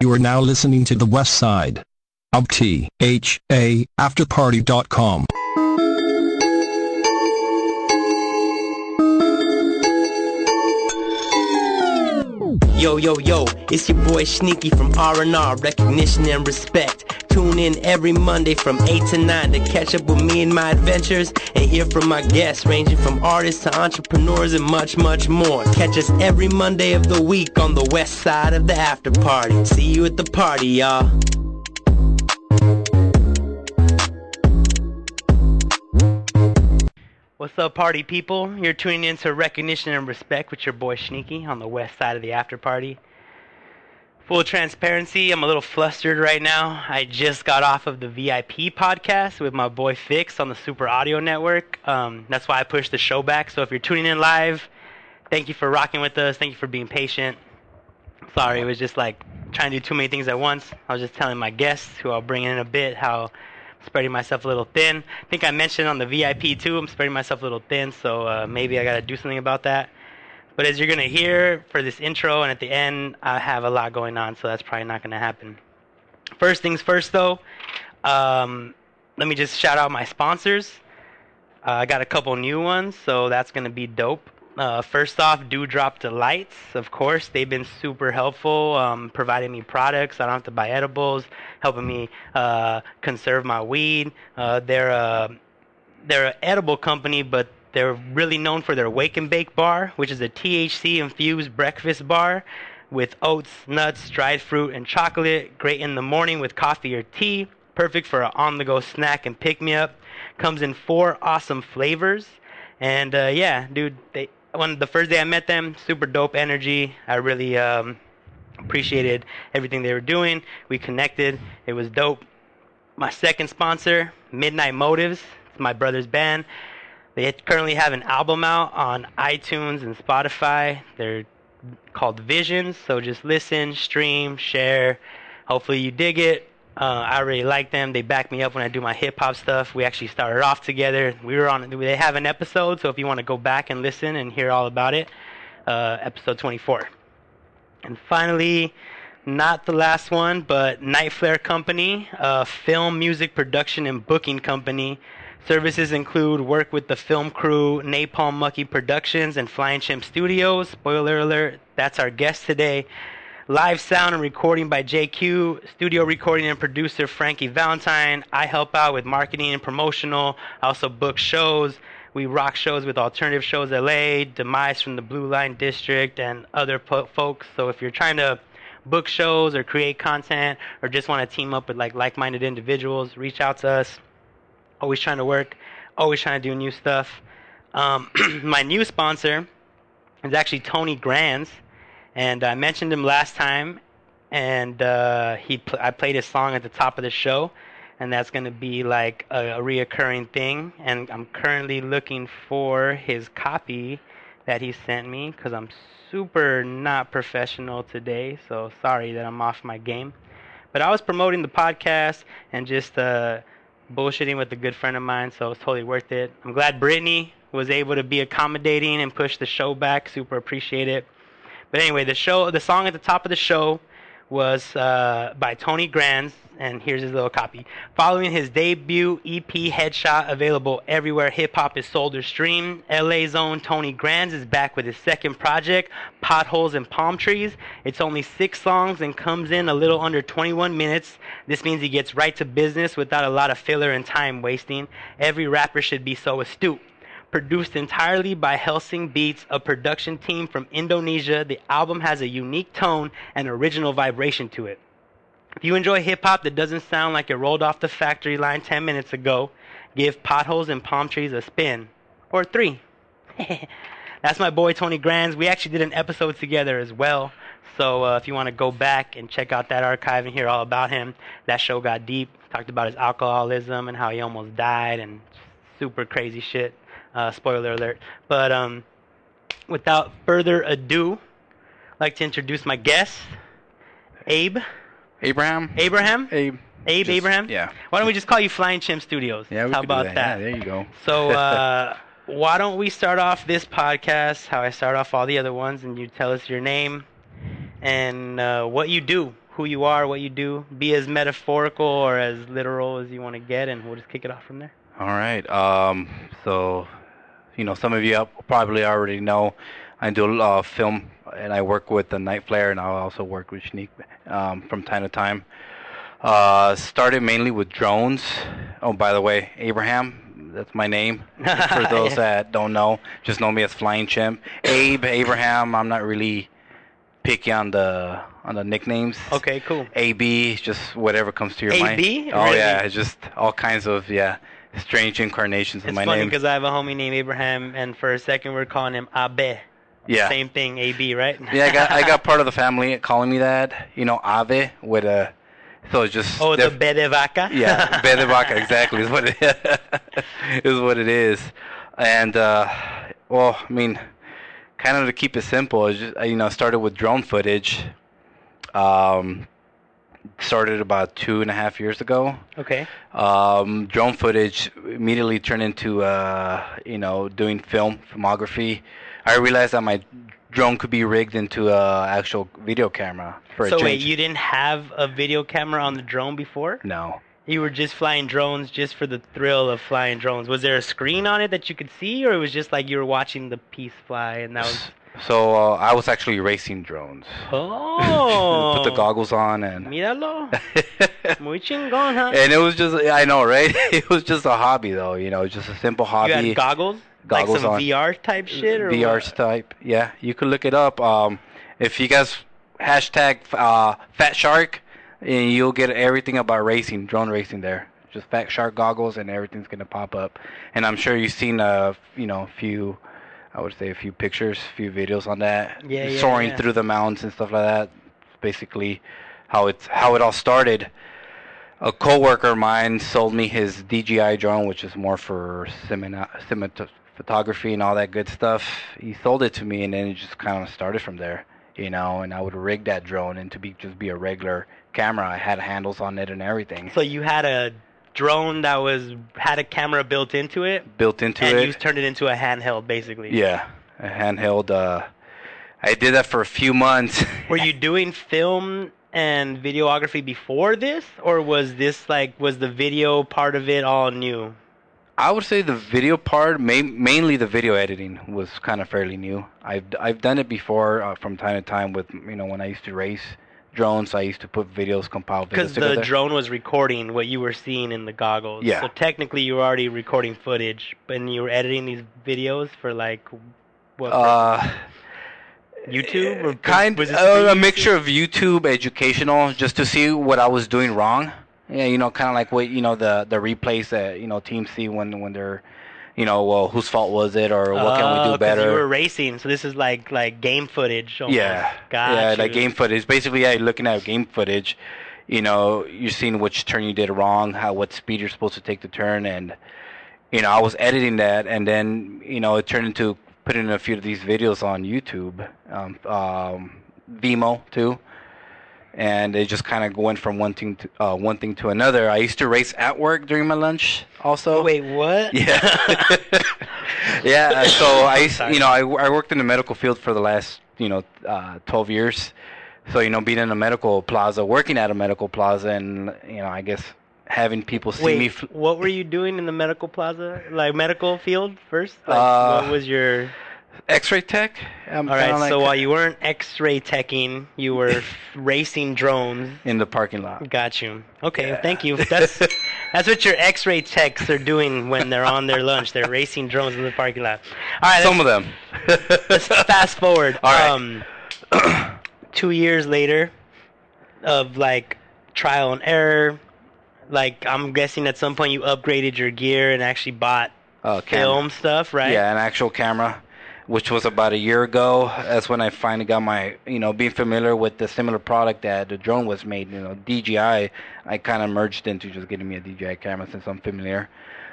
You are now listening to the West Side of T H A Afterparty.com. Yo, yo, yo, it's your boy Sneaky from R&R, recognition and respect. Tune in every Monday from 8 to 9 to catch up with me and my adventures and hear from my guests ranging from artists to entrepreneurs and much, much more. Catch us every Monday of the week on the west side of the after party. See you at the party, y'all. What's up, party people? You're tuning in to Recognition and Respect with your boy Sneaky on the west side of the after party. Full transparency, I'm a little flustered right now. I just got off of the VIP podcast with my boy Fix on the Super Audio Network. Um, that's why I pushed the show back. So if you're tuning in live, thank you for rocking with us. Thank you for being patient. Sorry, it was just like trying to do too many things at once. I was just telling my guests, who I'll bring in a bit, how spreading myself a little thin. I think I mentioned on the VIP too, I'm spreading myself a little thin, so uh, maybe I got to do something about that. But as you're going to hear for this intro and at the end, I have a lot going on, so that's probably not going to happen. First things first, though, um, let me just shout out my sponsors. Uh, I got a couple new ones, so that's going to be dope. Uh, first off, Dewdrop Delights, of course. They've been super helpful, um, providing me products. I don't have to buy edibles, helping me uh, conserve my weed. Uh, they're a they're an edible company, but they're really known for their Wake and Bake bar, which is a THC infused breakfast bar with oats, nuts, dried fruit, and chocolate. Great in the morning with coffee or tea. Perfect for an on the go snack and pick me up. Comes in four awesome flavors. And uh, yeah, dude, they when the first day I met them, super dope energy. I really um, appreciated everything they were doing. We connected. It was dope. My second sponsor, Midnight Motives. It's my brother's band. They currently have an album out on iTunes and Spotify. They're called Visions. So just listen, stream, share. Hopefully you dig it. Uh, I really like them. They back me up when I do my hip hop stuff. We actually started off together. We were on. They have an episode, so if you want to go back and listen and hear all about it, uh, episode 24. And finally, not the last one, but Night Flare Company, a film, music production, and booking company. Services include work with the film crew, Napalm Monkey Productions, and Flying Chimp Studios. Spoiler alert, that's our guest today. Live sound and recording by JQ, studio recording and producer Frankie Valentine. I help out with marketing and promotional. I also book shows. We rock shows with Alternative Shows LA, Demise from the Blue Line District, and other po- folks. So if you're trying to book shows or create content or just want to team up with like like-minded individuals, reach out to us. Always trying to work, always trying to do new stuff. Um, my new sponsor is actually Tony Grands and I mentioned him last time, and uh, he pl- I played his song at the top of the show, and that's to be like a, a reoccurring thing. And I'm currently looking for his copy that he sent me because I'm super not professional today. So sorry that I'm off my game. But I was promoting the podcast and just uh, bullshitting with a good friend of mine, so it's totally worth it. I'm glad Brittany was able to be accommodating and push the show back. Super appreciate it. But anyway, the show, the song at the top of the show was uh, by Tony Grands, and here's his little copy. Following his debut EP Headshot, available everywhere hip hop is sold or streamed, LA's own Tony Grands is back with his second project, Potholes and Palm Trees. It's only six songs and comes in a little under 21 minutes. This means he gets right to business without a lot of filler and time wasting. Every rapper should be so astute produced entirely by Helsing Beats, a production team from Indonesia. The album has a unique tone and original vibration to it. If you enjoy hip hop that doesn't sound like it rolled off the factory line 10 minutes ago, give Potholes and Palm Trees a spin. Or three. That's my boy Tony Grands. We actually did an episode together as well. So uh, if you want to go back and check out that archive and hear all about him, that show got deep. Talked about his alcoholism and how he almost died and super crazy shit. Uh, spoiler alert. But um, without further ado, I'd like to introduce my guest, Abe. Abraham. Abraham. Abe. Abe Just- Abraham. Yeah. Why don't we just call you Flying Chimp Studios? Yeah. We How could do about that? Yeah, there you go. So, uh, why don't we start off this podcast how I start off all the other ones, and you tell us your name and uh, what you do, who you are, what you do. Be as metaphorical or as literal as you want to get, and we'll just kick it off from there. All right. Um, so, you know, some of you probably already know I do a uh, film and I work with the Night Flare, and I also work with Sneak um, from time to time. Uh, started mainly with drones. Oh, by the way, Abraham, that's my name. For those that don't know, just know me as Flying Chimp. Abe, Abraham. I'm not really picky on the on the nicknames. Okay, cool. AB, just whatever comes to your AB? mind. Really? Oh yeah, just all kinds of yeah strange incarnations It's of my funny name. because I have a homie named Abraham, and for a second we're calling him Abe. Yeah. Same thing, AB, right? Yeah, I got I got part of the family calling me that. You know, Ave with a. So it's just. Oh, the def- B de vaca. Yeah, Bede Vaca, exactly is what it is what it is, and uh, well, I mean, kind of to keep it simple, it's just, you know, started with drone footage. Um, started about two and a half years ago. Okay. Um, drone footage immediately turned into uh, you know doing film filmography. I realized that my drone could be rigged into a actual video camera for So wait, you didn't have a video camera on the drone before? no. You were just flying drones just for the thrill of flying drones. Was there a screen on it that you could see, or it was just like you were watching the piece fly and that was? So uh, I was actually racing drones. Oh. Put the goggles on and. Míralo. Muy chingón, huh? and it was just I know right. It was just a hobby though. You know, just a simple hobby. you had goggles? Goggles like some on. VR type shit, or VR what? type. Yeah, you could look it up. Um, if you guys hashtag uh, Fat Shark, and you'll get everything about racing, drone racing there. Just Fat Shark goggles, and everything's gonna pop up. And I'm sure you've seen a you know a few, I would say a few pictures, a few videos on that. Yeah, yeah, Soaring yeah. through the mountains and stuff like that. Basically, how it's how it all started. A coworker of mine sold me his DJI drone, which is more for cinematography cinematography and all that good stuff. He sold it to me, and then it just kind of started from there, you know. And I would rig that drone and to be just be a regular camera. I had handles on it and everything So you had a drone that was had a camera built into it, built into and it. And you turned it into a handheld, basically. yeah, a handheld. Uh, I did that for a few months. Were you doing film and videography before this, or was this like was the video part of it all new? I would say the video part, ma- mainly the video editing, was kind of fairly new. I've I've done it before uh, from time to time with you know when I used to race drones. I used to put videos, compile videos Because the together. drone was recording what you were seeing in the goggles. Yeah. So technically, you were already recording footage, and you were editing these videos for like what? uh, YouTube or kind was this uh, a mixture of YouTube educational, just to see what I was doing wrong. Yeah, you know, kind of like what you know the the replays that you know teams see when when they're, you know, well, whose fault was it or what can we do better? You were racing, so this is like like game footage. Almost. Yeah, Got yeah, you. like game footage. Basically, yeah, looking at game footage. You know, you're seeing which turn you did wrong, how what speed you're supposed to take the turn, and you know, I was editing that, and then you know, it turned into putting a few of these videos on YouTube, um, um, Vimeo too, and it just kind of went from one thing to uh, one thing to another. I used to race at work during my lunch, also. Wait, what? Yeah. yeah. So I, you know, I, I worked in the medical field for the last, you know, uh, 12 years. So you know, being in a medical plaza, working at a medical plaza, and you know, I guess having people see Wait, me. Fl- what were you doing in the medical plaza? Like medical field first? Like, Uh, what was your? X-ray tech. I'm All right, like so while you weren't X-ray teching, you were racing drones. in the parking lot. Got you. Okay, Yeah. thank you. That's that's what your X-ray techs are doing when they're on their lunch. They're racing drones in the parking lot. All right, Some of them. let's fast forward. All right. Um, two years later, of like trial and error. Like I'm guessing at some point you upgraded your gear and actually bought uh, film stuff, right? Yeah, an actual camera, which was about a year ago. That's when I finally got my, you know, being familiar with the similar product that the drone was made. You know, DJI. I kind of merged into just getting me a DJI camera since I'm familiar.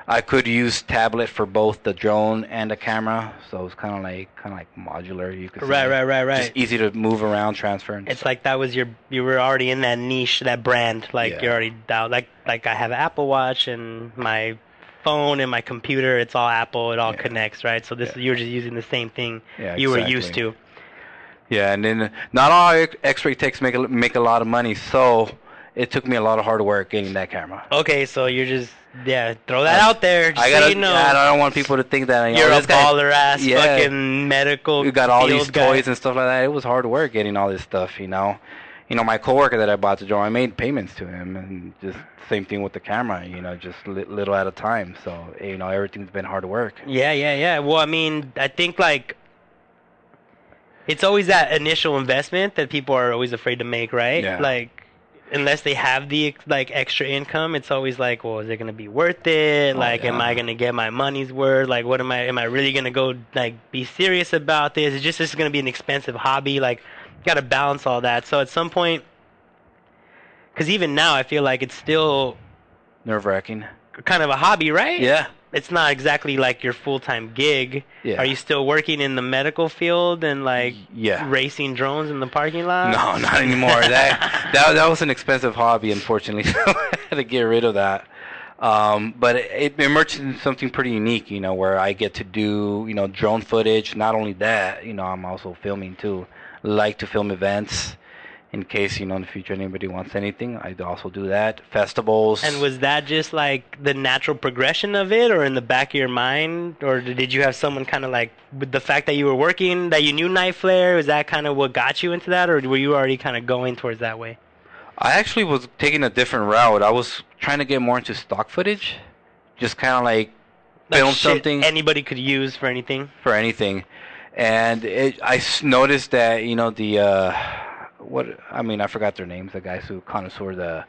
I could use tablet for both the drone and the camera, so it's kind of like kind of like modular. You could say. Right, right, right, right. Just easy to move around, transfer. And It's like that was your you were already in that niche, that brand. Like Yeah. you're already down. Like like I have Apple Watch and my phone and my computer. It's all Apple. It all Yeah. connects, right? So this Yeah. you're just using the same thing Yeah, you were used to. Yeah, and then uh, not all X- X-ray techs make a, make a lot of money, so it took me a lot of hard work getting that camera. Okay, so you're just yeah, throw that out there. Just I gotta. you know. I don't want people to think that you know, you're a guy- baller ass Yeah. fucking medical. You got all these guy. toys and stuff like that. It was hard work getting all this stuff, you know. You know, my coworker that I bought the drone, I made payments to him, and just same thing with the camera. You know, just li- little at a time. So you know, everything's been hard work. Yeah, yeah, yeah. Well, I mean, I think like it's always that initial investment that people are always afraid to make, right? Yeah. Like unless they have the like extra income, it's always like, well, is it gonna be worth it? Oh, like, am. I gonna get my money's worth? Like, what am I? Am I really gonna go like be serious about this? Is just this is gonna be an expensive hobby. Like, got to balance all that. So at some point, because even now, I feel like it's still Nerve wracking. kind of a hobby, right? Yeah. it's not exactly like your full time gig. Yeah. Are you still working in the medical field and like Yeah. racing drones in the parking lot? No, not anymore. that that that was an expensive hobby, unfortunately. So I had to get rid of that. Um, but it, it emerged into something pretty unique, you know, where I get to do, you know, drone footage. Not only that, you know, I'm also filming too. Like to film events, in case you know in the future anybody wants anything. I also do that. Festivals. And was that just like the natural progression of it, or in the back of your mind, or did you have someone kind of like with the fact that you were working, that you knew Night Flare? Was that kind of what got you into that, or were you already kind of going towards that way? I actually was taking a different route. I was trying to get more into stock footage, just kind of like Like film shit something. anybody could use for anything. for anything. And I noticed that you know the uh, what I mean I forgot their names. The guys who connoisseur the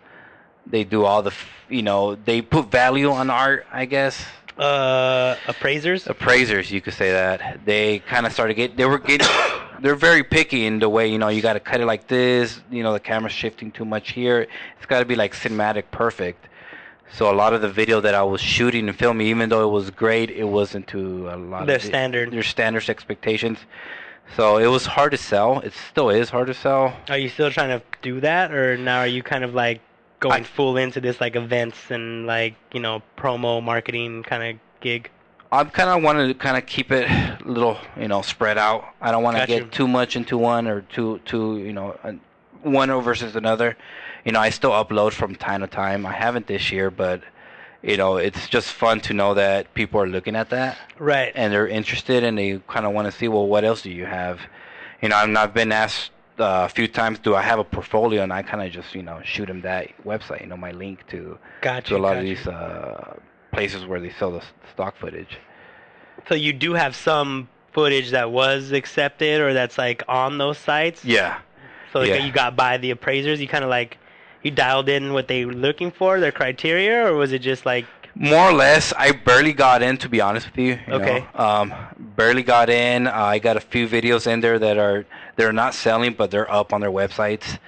they do all the you know they put value on art. I guess Uh, appraisers. appraisers you could say that they kind of started get they were getting they're very picky in the way you know you got to cut it like this. You know the camera's shifting too much here. It's got to be like cinematic perfect. So a lot of the video that I was shooting and filming, even though it was great, it wasn't to a lot Their of the- standard. their standards expectations. So it was hard to sell. It still is hard to sell. Are you still trying to do that, or now are you kind of like going I- full into this like events and like you know promo marketing kind of gig? I'm kind of wanting to kind of keep it a little, you know, spread out. I don't want to get you. too much into one or too, too, you know, one versus another. You know, I still upload from time to time. I haven't this year, but you know, it's just fun to know that people are looking at that Right. and they're interested and they kind of want to see, well, what else do you have? You know, I've been asked uh, a few times, do I have a portfolio? And I kind of just, you know, shoot them that website, you know, my link to Gotcha. to a lot of these uh, places where they sell the stock footage. So you do have some footage that was accepted or that's like on those sites. Yeah. So like, yeah. you got by the appraisers. You kind of like you dialed in what they were looking for, their criteria, or was it just like More or less, I barely got in, to be honest with you. you Okay. know. Um, barely got in. Uh, I got a few videos in there that are they're not selling, but they're up on their websites.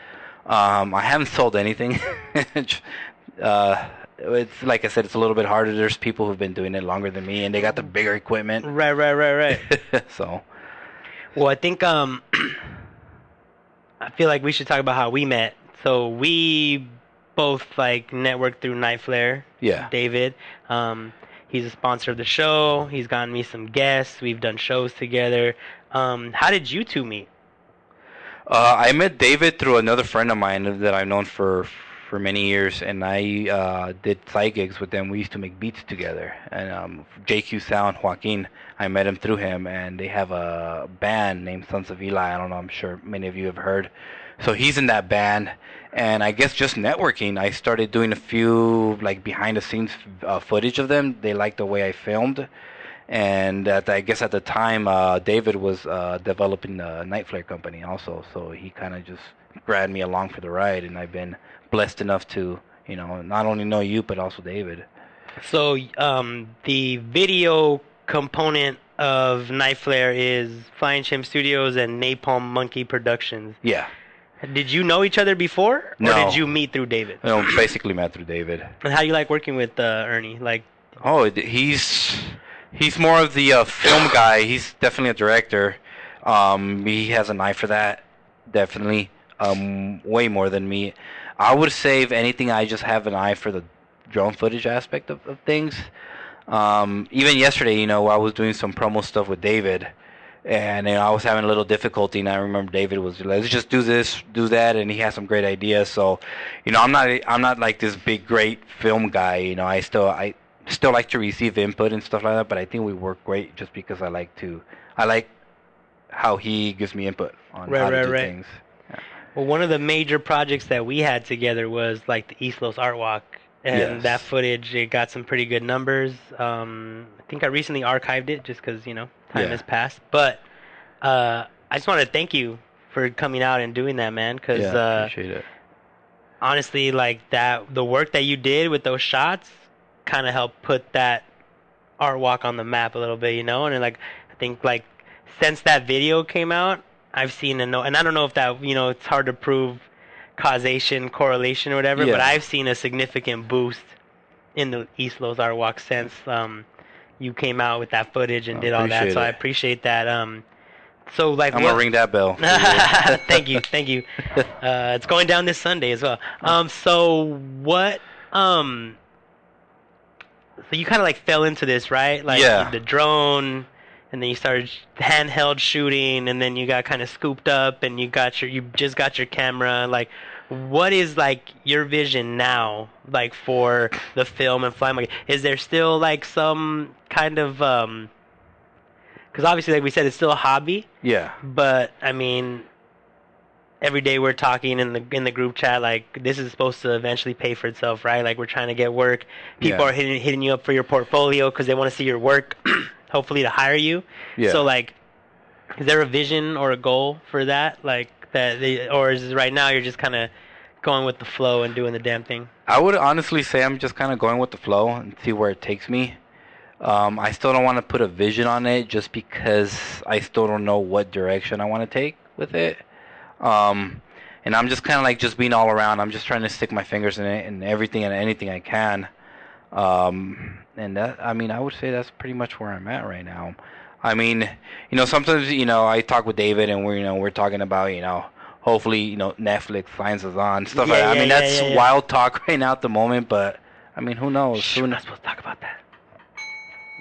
Um, I haven't sold anything. uh, it's like I said, it's a little bit harder. There's people who've been doing it longer than me, and they got the bigger equipment. right, right, right, right? so Well, I think um, I feel like we should talk about how we met. So we both like networked through Night Flare. yeah, David, um, he's a sponsor of the show. He's gotten me some guests. We've done shows together. Um, how did you two meet? Uh, I met David through another friend of mine that I've known for for many years, and I uh, did side gigs with them. We used to make beats together, and um, JQ Sound Joaquin, I met him through him, and they have a band named Sons of Eli. I don't know. I'm sure many of you have heard. So he's in that band, and I guess just networking. I started doing a few like behind the scenes uh, footage of them. They liked the way I filmed. And at, I guess at the time, uh, David was uh, developing the Night Flare company also, so he kind of just grabbed me along for the ride, and I've been blessed enough to, you know, not only know you but also David. So um, the video component of Night Flare is Flying Chimp Studios and Napalm Monkey Productions. Yeah, Did you know each other before, or No. did you meet through David? know, basically met through David. And how you like working with uh, Ernie? Like, Oh, he's he's more of the uh, film guy. He's definitely a director. Um, he has an eye for that, definitely. Um, way more than me. I would say if anything, I just have an eye for the drone footage aspect of, of things. Um, even yesterday, you know, I was doing some promo stuff with David. and you know, I was having a little difficulty, and I remember David was like, "Let's just do this, do that," and he had some great ideas. So, you know, I'm not I'm not like this big great film guy. You know, I still I still like to receive input and stuff like that, but I think we work great just because I like to I like how he gives me input on Right, how right, to do right. things. Well, one of the major projects that we had together was like the East Los Art Walk, and Yes. that footage it got some pretty good numbers. Um, I think I recently archived it just because you know time Yeah. has passed. But uh, I just want to thank you for coming out and doing that, man. Because yeah, uh, appreciate it. honestly, like that, the work that you did with those shots kind of helped put that art walk on the map a little bit, you know. And like, I think like since that video came out, I've seen a no, and I don't know if that, you know, it's hard to prove causation, correlation, or whatever, but I've seen a significant boost in the East Los Art Walk since um you came out with that footage and I did all that. So I appreciate that. Um, so like, I'm what- gonna ring that bell. thank you, thank you. Uh, it's going down this Sunday as well. Um, so what? Um, so you kind of like fell into this, right? Like Yeah. the drone, and then you started handheld shooting, and then you got kind of scooped up, and you got your, you just got your camera. Like, what is like your vision now, like for the film and flying? Like, is there still like some kind of um? Because obviously, like we said, it's still a hobby yeah, but I mean, every day we're talking in the in the group chat like this is supposed to eventually pay for itself, right? Like we're trying to get work. People Yeah. are hitting hitting you up for your portfolio because they want to see your work, hopefully to hire you. yeah. So like, is there a vision or a goal for that? Like that, they, or is it right now you're just kind of going with the flow and doing the damn thing? I would honestly say I'm just kind of going with the flow and see where it takes me. Um, I still don't want to put a vision on it just because I still don't know what direction I want to take with it. Um, and I'm just kind of like just being all around. I'm just trying to stick my fingers in it and everything and anything I can. Um, and that, I mean, I would say that's pretty much where I'm at right now. I mean, you know, sometimes you know I talk with David and we're you know we're talking about you know hopefully you know Netflix signs us on stuff Yeah, like that. I mean yeah, that's yeah, yeah. wild talk right now at the moment, but I mean who knows? Shh, Who we're not supposed to talk about that.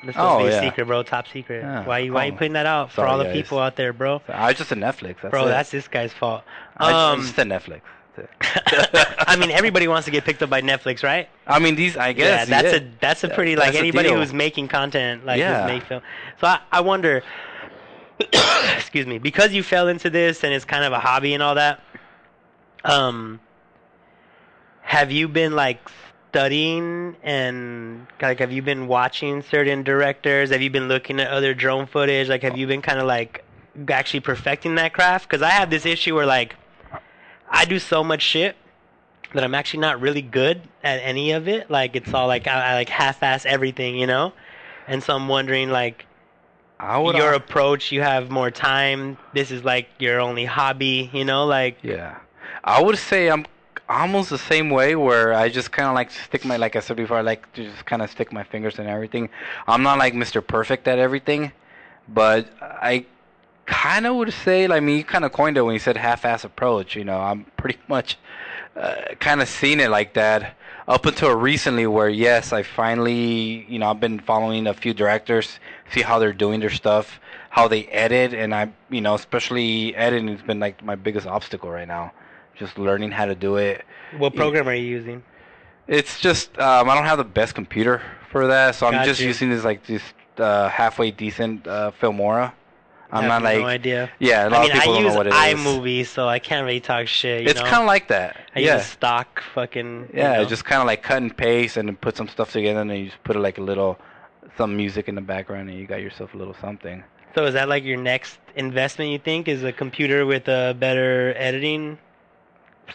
That's Oh, supposed to yeah. a secret, bro. Top secret. Yeah. Why you why you Oh. putting that out for Sorry, all the guys. people out there, bro? I just said Netflix. That's Bro, it. that's this guy's fault. I just- Um, just said Netflix. It. I mean, everybody wants to get picked up by Netflix, right? I mean these. I guess. yeah, that's yeah. a that's a pretty like that's anybody who's making content like Yeah. who's make film. So I, I wonder, excuse me, because you fell into this and it's kind of a hobby and all that. Um, have you been like studying and like have you been watching certain directors? Have you been looking at other drone footage? Like, have you been kind of like actually perfecting that craft? Because I have this issue where like I do so much shit that I'm actually not really good at any of it. Like it's all like I, I like half-ass everything, you know. And so I'm wondering, like, your approach. You have more time. This is like your only hobby, you know. Like, Yeah, I would say I'm almost the same way where I just kind of like stick my like I said before, I like to just kind of stick my fingers in everything. I'm not like Mr. Perfect at everything, but I kind of would say, like, I mean, you kind of coined it when you said half-ass approach. You know, I'm pretty much uh, kind of seen it like that up until recently, where yes, I finally, you know, I've been following a few directors, see how they're doing their stuff, how they edit, and I, you know, especially editing has been like my biggest obstacle right now. Just learning how to do it. what program are you using? It's just um, I don't have the best computer for that, so I'm just using this like this uh, halfway decent uh, Filmora. I'm I have not like no idea. yeah. A lot I mean, of people I don't use know what it is. iMovie, so I can't really talk shit. You It's kind of like that. I yeah. use stock fucking. you Yeah, know. just kind of like cut and paste and put some stuff together and then you just put like a little some music in the background and you got yourself a little something. So is that like your next investment? You think is a computer with a better editing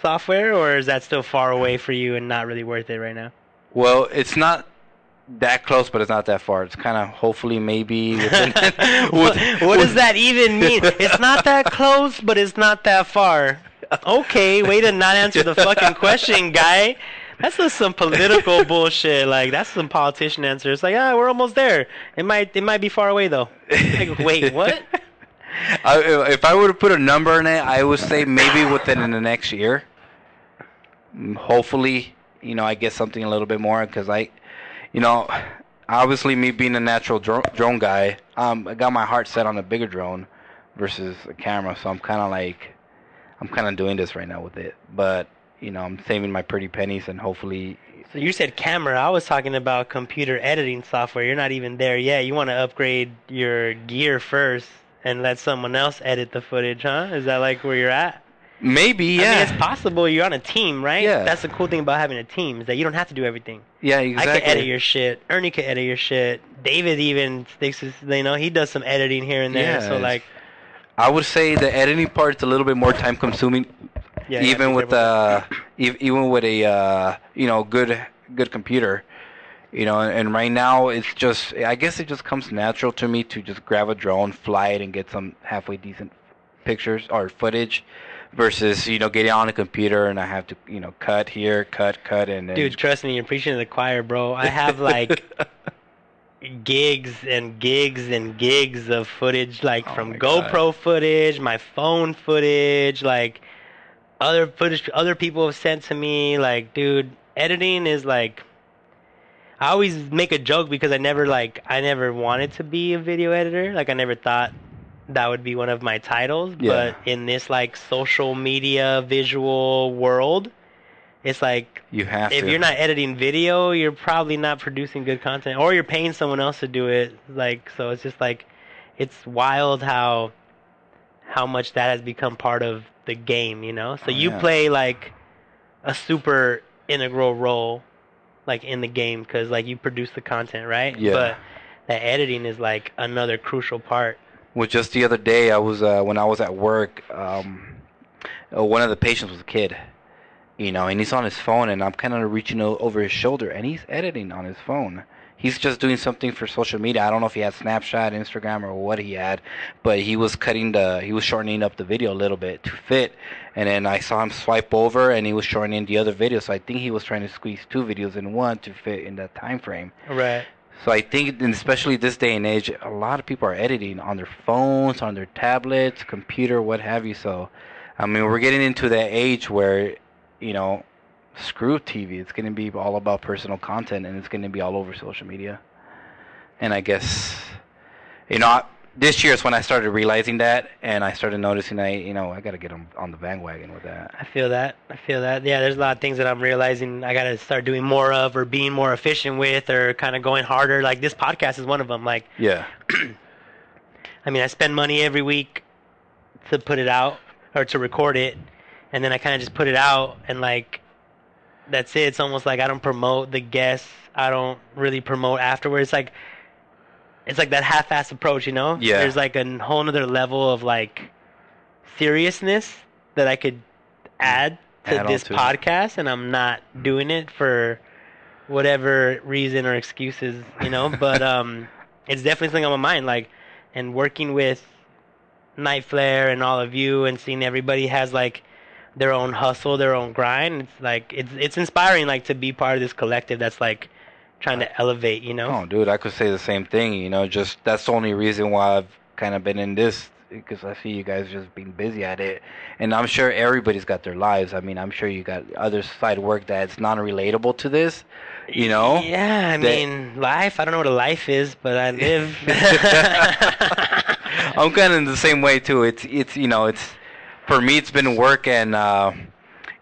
software, or is that still far away for you and not really worth it right now? Well, it's not that close, but it's not that far. It's kind of hopefully maybe within. what, with- what does with- that even mean? It's not that close, but it's not that far. Okay, way to not answer the fucking question, guy. That's just some political bullshit. Like that's some politician answer. It's like, ah, we're almost there. It might, it might be far away though. Like, wait, what? I, if I were to put a number in it, I would say maybe within the next year. Mm, Hopefully, you know, I get something a little bit more because I, you know, obviously me being a natural drone, drone guy, um, I got my heart set on a bigger drone. versus a camera. So I'm kind of like, I'm kind of doing this right now with it. But you know, I'm saving my pretty pennies and hopefully. So you said camera. I was talking about computer editing software. You're not even there yet. You want to upgrade your gear first and let someone else edit the footage, huh? Is that like where you're at? Maybe, yeah. I mean, it's possible. You're on a team, right? Yeah. That's the cool thing about having a team is that you don't have to do everything. yeah, exactly. I can edit your shit. Ernie can edit your shit. David even sticks his, you know, he does some editing here and there. Yeah, so like, I would say the editing part's a little bit more time consuming, yeah, you have to even be with uh, even with a uh, you know good good computer. You know, and right now it's just I guess it just comes natural to me to just grab a drone, fly it, and get some halfway decent pictures or footage, versus you know getting on a computer and I have to you know cut here, cut, cut, and then Dude, trust me, you're preaching to the choir, bro. I have like gigs and gigs and gigs of footage, like Oh from GoPro footage, my phone footage, like other footage other people have sent to me. Like, dude, editing is like. I always make a joke because I never like I never wanted to be a video editor. Like I never thought that would be one of my titles. Yeah. But in this like social media visual world, it's like you have if to. you're not editing video, you're probably not producing good content, or you're paying someone else to do it. Like, so it's just like, it's wild how, how much that has become part of the game, you know. So Oh, you yeah. play like a super integral role, like in the game, because like you produce the content, right? Yeah. But the editing is like another crucial part. Well, just the other day, I was uh, when I was at work. Um, uh, one of the patients was a kid, you know, and he's on his phone, and I'm kind of reaching over his shoulder, and he's editing on his phone. He's just doing something for social media. I don't know if he had Snapchat, Instagram, or what he had, but he was cutting the, he was shortening up the video a little bit to fit. And then I saw him swipe over, and he was shortening the other video. So I think he was trying to squeeze two videos in one to fit in that time frame. Right. So I think, especially this day and age, a lot of people are editing on their phones, on their tablets, computer, what have you. So, I mean, we're getting into that age where, you know, screw TV. It's going to be all about personal content, and it's going to be all over social media. And I guess, you know, this year is when I started realizing that, and I started noticing I, you know, I got to get on, on the bandwagon with that. I feel that. I feel that. Yeah, there's a lot of things that I'm realizing I got to start doing more of or being more efficient with or kind of going harder. Like this podcast is one of them. Like, Yeah. I mean, I spend money every week to put it out or to record it, and then I kind of just put it out and like that's it. It's almost like I don't promote the guests. I don't really promote afterwards. Like it's like that half-ass approach, you know? Yeah. There's like a whole other level of like seriousness that I could add to Add this to it. podcast, and I'm not doing it for whatever reason or excuses, you know. but um, it's definitely something on my mind. Like, and working with Night Flare and all of you, and seeing everybody has like their own hustle, their own grind. It's like it's it's inspiring, like to be part of this collective that's like trying to elevate, you know. Oh, dude, I could say the same thing. You know, just that's the only reason why I've kind of been in this because I see you guys just being busy at it, and I'm sure everybody's got their lives. I mean, I'm sure you got other side work that's non-relatable to this. You know. Yeah, I that- mean, life. I don't know what a life is, but I live. I'm kind of in the same way too. It's it's you know it's for me it's been work and uh,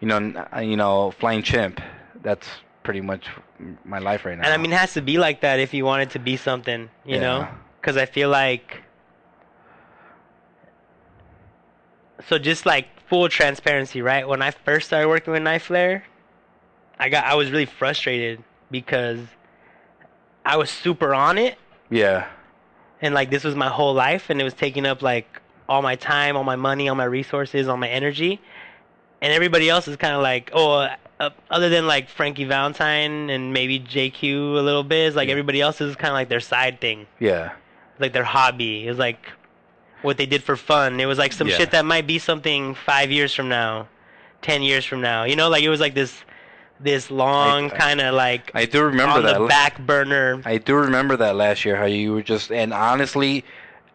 you know uh, you know flying chimp. That's pretty much my life right now. And I mean, it has to be like that if you want it to be something, you know? Yeah. Because I feel like. So just like full transparency, right? When I first started working with Night Flare, I got I was really frustrated because I was super on it, yeah, and like this was my whole life, and it was taking up like all my time, all my money, all my resources, all my energy, and everybody else is kind of like, oh, uh, other than like Frankie Valentine and maybe JQ a little bit, is like Yeah. everybody else is kind of like their side thing, yeah, like their hobby. It was like what they did for fun. It was like some Yeah. shit that might be something five years from now, ten years from now. You know, like it was like this, this long kind of like I do remember that. the back burner. I do remember that last year how you were just and honestly,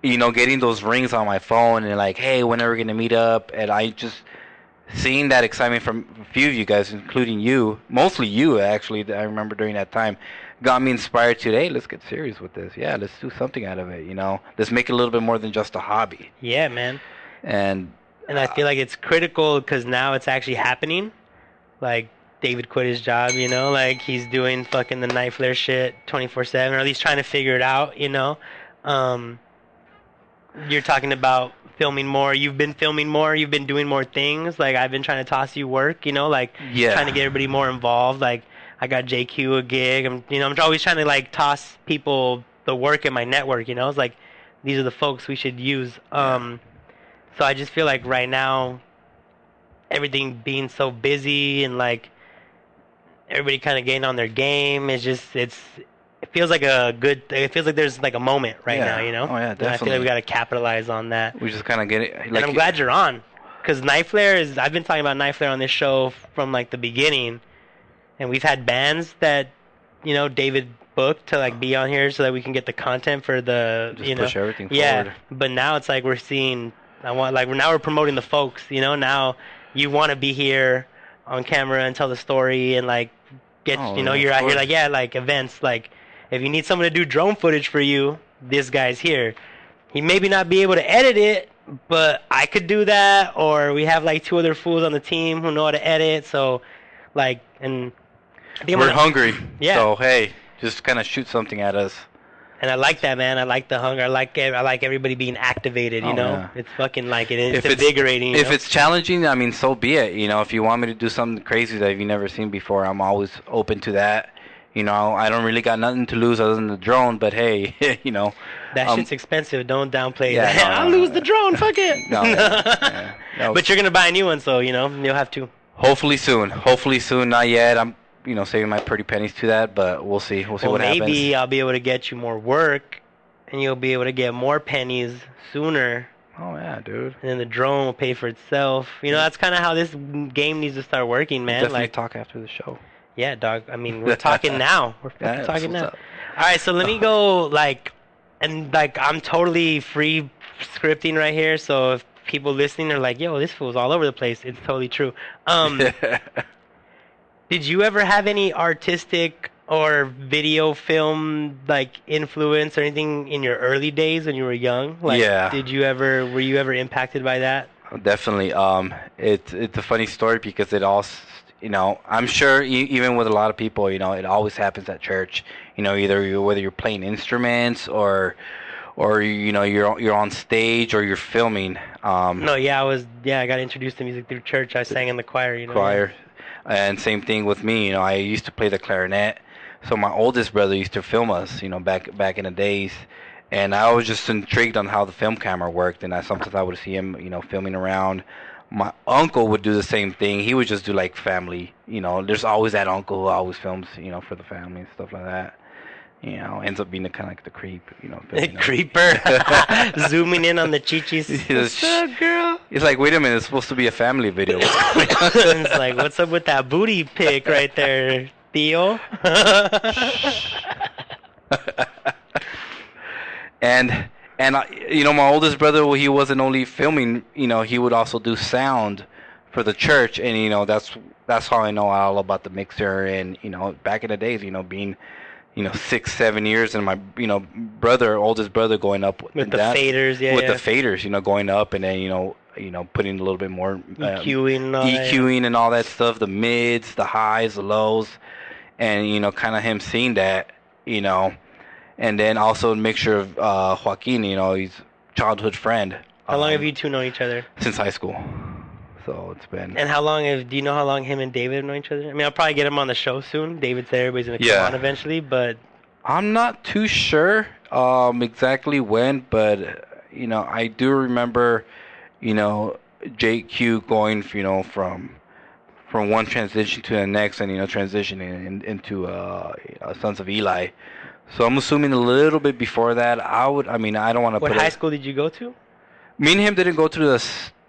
you know, getting those rings on my phone and like, hey, when are we gonna meet up? And I just seeing that excitement from a few of you guys, including you, mostly you actually, I remember during that time, got me inspired to, hey, let's get serious with this. Yeah, let's do something out of it. You know, let's make it a little bit more than just a hobby. Yeah, man. And And I feel like it's critical because now it's actually happening. Like David quit his job, you know, like he's doing fucking the night flare shit 24/7, or at least trying to figure it out, you know. Um, you're talking about filming more. You've been filming more. You've been doing more things. Like I've been trying to toss you work, you know, like Yeah. trying to get everybody more involved. Like I got JQ a gig. I'm, you know, I'm always trying to like toss people the work in my network. You know, it's like these are the folks we should use. Um, so I just feel like right now, everything being so busy and like everybody kind of getting on their game is just it's. It feels like a good. It feels like there's like a moment right Yeah. now, you know. Oh, yeah, And I feel like we got to capitalize on that. we just kind of get it. Like, and I'm glad you're on, because Night Flare is. I've been talking about Night Flare on this show from like the beginning, and we've had bands that, you know, David booked to like be on here so that we can get the content for the, Just you know, push everything yeah. forward. But now it's like we're seeing. I want like we're now we're promoting the folks. You know, now you want to be here on camera and tell the story and like get. Oh, you know, you're out here like yeah, like events like. If you need someone to do drone footage for you, this guy's here. He maybe not be able to edit it, but I could do that. Or we have like two other fools on the team who know how to edit. So, like, and we're gonna- hungry. Yeah. So hey, just kind of shoot something at us. and I like that, man. I like the hunger. I like I like everybody being activated. You Oh, know, yeah. it's fucking like it. It's If it's- invigorating. you If know? it's challenging, I mean, so be it. You know, if you want me to do something crazy that you've never seen before, I'm always open to that. You know, I don't really got nothing to lose other than the drone, but hey, you know, that um, shit's expensive. Don't downplay yeah, that. no, I'll no, lose no. the drone. Fuck it. No, yeah, no. But you're gonna buy a new one, so you know you'll have to. hopefully soon. Hopefully soon. Not yet. I'm, you know, saving my pretty pennies to that, but we'll see. We'll see Well, what maybe happens. Maybe I'll be able to get you more work, and you'll be able to get more pennies sooner. Oh yeah, dude. and then the drone will pay for itself. You know, that's kind of how this game needs to start working, man. Definitely Like, talk after the show. Yeah, dog. I mean, we're talking now. We're fucking Yeah, talking now. up. All right, so let me go. Like, and like, I'm totally free scripting right here. So if people listening are like, "Yo, this fool's all over the place," it's totally true. Um, did you ever have any artistic or video film like influence or anything in your early days when you were young? Like, Yeah. Did you ever? Were you ever impacted by that? Definitely. Um, it's it's a funny story because it all, you know, I'm sure e- even with a lot of people, you know, it always happens at church. You know, either you whether you're playing instruments or, or you know you're you're on stage or you're filming. Um, No, yeah, I was. Yeah, I got introduced to music through church. I sang in the choir. You know. choir, and same thing with me. You know, I used to play the clarinet, so my oldest brother used to film us. You know, back back in the days, and I was just intrigued on how the film camera worked. And I sometimes I would see him, you know, filming around. My uncle would do the same thing. He would just do like family. You know, there's always that uncle who always films, you know, for the family and stuff like that. You know, ends up being the kind of like the creep. You know. Creeper, zooming in on the chichis. What's up, girl? It's like, wait a minute, it's supposed to be a family video. What's going on? it's like, what's up with that booty pic right there, Theo? and and I, you know my oldest brother well, he wasn't only filming you know he would also do sound for the church and you know that's that's how i know all about the mixer and you know back in the days you know being you know six seven years and my you know brother oldest brother going up with the that- faders, yeah, with yeah. the faders you know going up and then you know you know putting a little bit more um, EQing and yeah. EQing and all that stuff, the mids, the highs, the lows, and you know, kind of him seeing that, you know, and then also a mixture of uh, Joaquin, you know, he's childhood friend. How long um, have you two known each other? Since high school, so it's been. And how long have? Do you know how long him and David have known each other? I mean, I'll probably get him on the show soon. David said everybody's gonna come Yeah. on eventually, but I'm not too sure um, exactly when, but you know, I do remember, you know, JQ going, you know, from from one transition to the next, and you know, transitioning in, into uh, Sons of Eli. So I'm assuming a little bit before that. I would, I mean, I don't want to what put. high a- school did you go to? Me and him didn't go to the.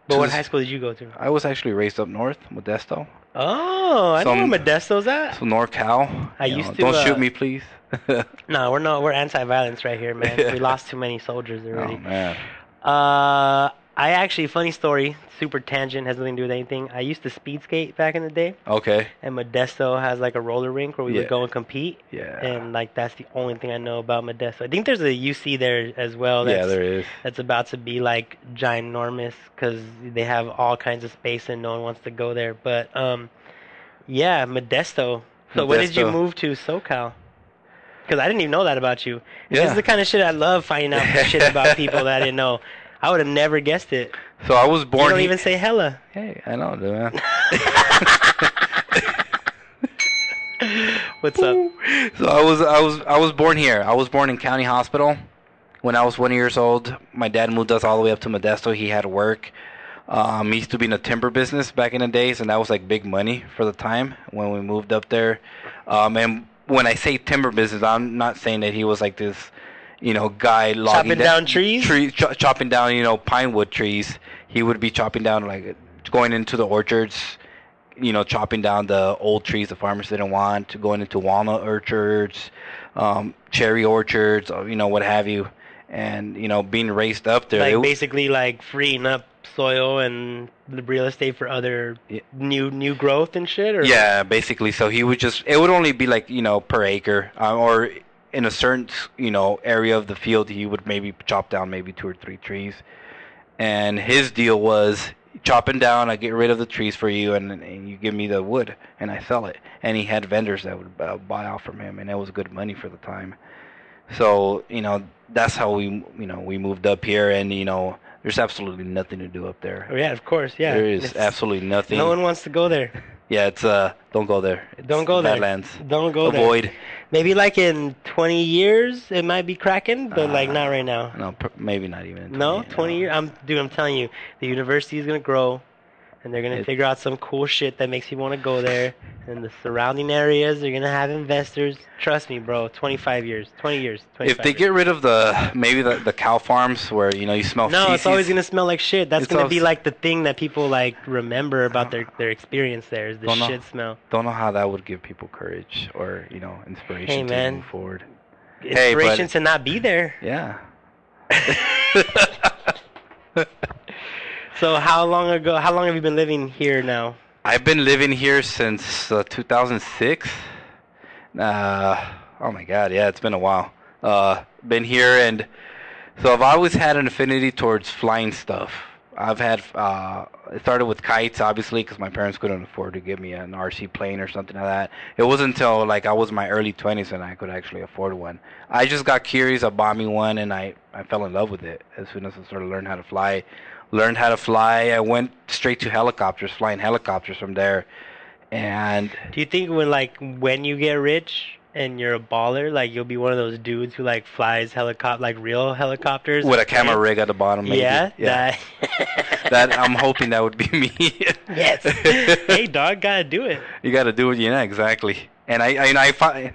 But what high school did you go to? I was actually raised up north, Modesto, Oh, I know Some- where Modesto's at. so NorCal. I used know, to, Don't uh, shoot me, please. No, we're not. We're anti-violence right here, man. we lost too many soldiers already. oh man. Uh, I actually, funny story, super tangent, has nothing to do with anything. I used to speed skate back in the day, Okay. and Modesto has like a roller rink where we Yeah. would go and compete. Yeah. And like that's the only thing I know about Modesto. I think there's a UC there as well. That's, yeah, there is. That's about to be like ginormous because they have all kinds of space and no one wants to go there. But um, yeah, Modesto. So when did you move to SoCal? Because I didn't even know that about you. Yeah. This is the kind of shit I love finding out shit about people that I didn't know. I would have never guessed it. So I was born. you don't he- even say hella. Hey, I know, dude, man. What's up? So I was I was I was born here. I was born in County Hospital. When I was one years old, my dad moved us all the way up to Modesto. He had work. Um, he used to be in the timber business back in the days, and that was like big money for the time when we moved up there. Um, and when I say timber business, I'm not saying that he was like this, you know, guy logging Chopping down trees? tree, cho- chopping down, you know, pine wood trees. He would be chopping down like going into the orchards, you know, chopping down the old trees the farmers didn't want, going into walnut orchards, um, cherry orchards, you know, what have you, and you know, being raised up there. like it- basically like freeing up soil and the real estate for other Yeah. new new growth and shit. Or yeah, basically. So he would just, it would only be like you know per acre, uh, or in a certain you know area of the field, he would maybe chop down maybe two or three trees, and his deal was chopping down. I get rid of the trees for you, and, and you give me the wood, and I sell it. And he had vendors that would uh, buy off from him, and it was good money for the time. So you know that's how we you know we moved up here, and you know there's absolutely nothing to do up there. Oh, yeah, of course. Yeah. there is It's- absolutely nothing. No one wants to go there. Yeah, it's uh, don't go there. It's Don't go there. Badlands. Don't go there. Avoid. Maybe like in 20 years it might be cracking, but like Uh, not right now. No, pr- maybe not even. in No, 20 years. I'm dude. I'm telling you, the university is gonna grow, and they're gonna It- figure out some cool shit that makes you want to go there. And the surrounding areas, they're gonna have investors. Trust me, bro. 25 years, 20 years, 25 If they years. get rid of the maybe the, the cow farms where you know you smell no, it's always gonna smell like shit. That's It's gonna be like the thing that people like remember about their their experience there is the Don't know. shit smell. don't know how that would give people courage or you know inspiration Hey, to man. move forward. Hey, but- Inspiration to not be there. Yeah. So how long ago? How long have you been living here now? I've been living here since uh, 2006. Uh, oh my God, yeah, it's been a while. Uh, been here, and so I've always had an affinity towards flying stuff. I've had uh, it started with kites, obviously, because my parents couldn't afford to give me an RC plane or something like that. It wasn't until like I was in my early 20s and I could actually afford one. I just got curious. I bought me one, and I I fell in love with it as soon as I started learning how to fly. Learned how to fly. I went straight to helicopters, flying helicopters from there, and Do you think when like when you get rich and you're a baller, like you'll be one of those dudes who like flies helicopter, like real helicopters with a camera rig at the bottom, maybe. Yeah, yeah. That, that I'm hoping that would be me. yes. hey, dog, gotta do it. you got to do it, yeah, exactly. And I, I, I find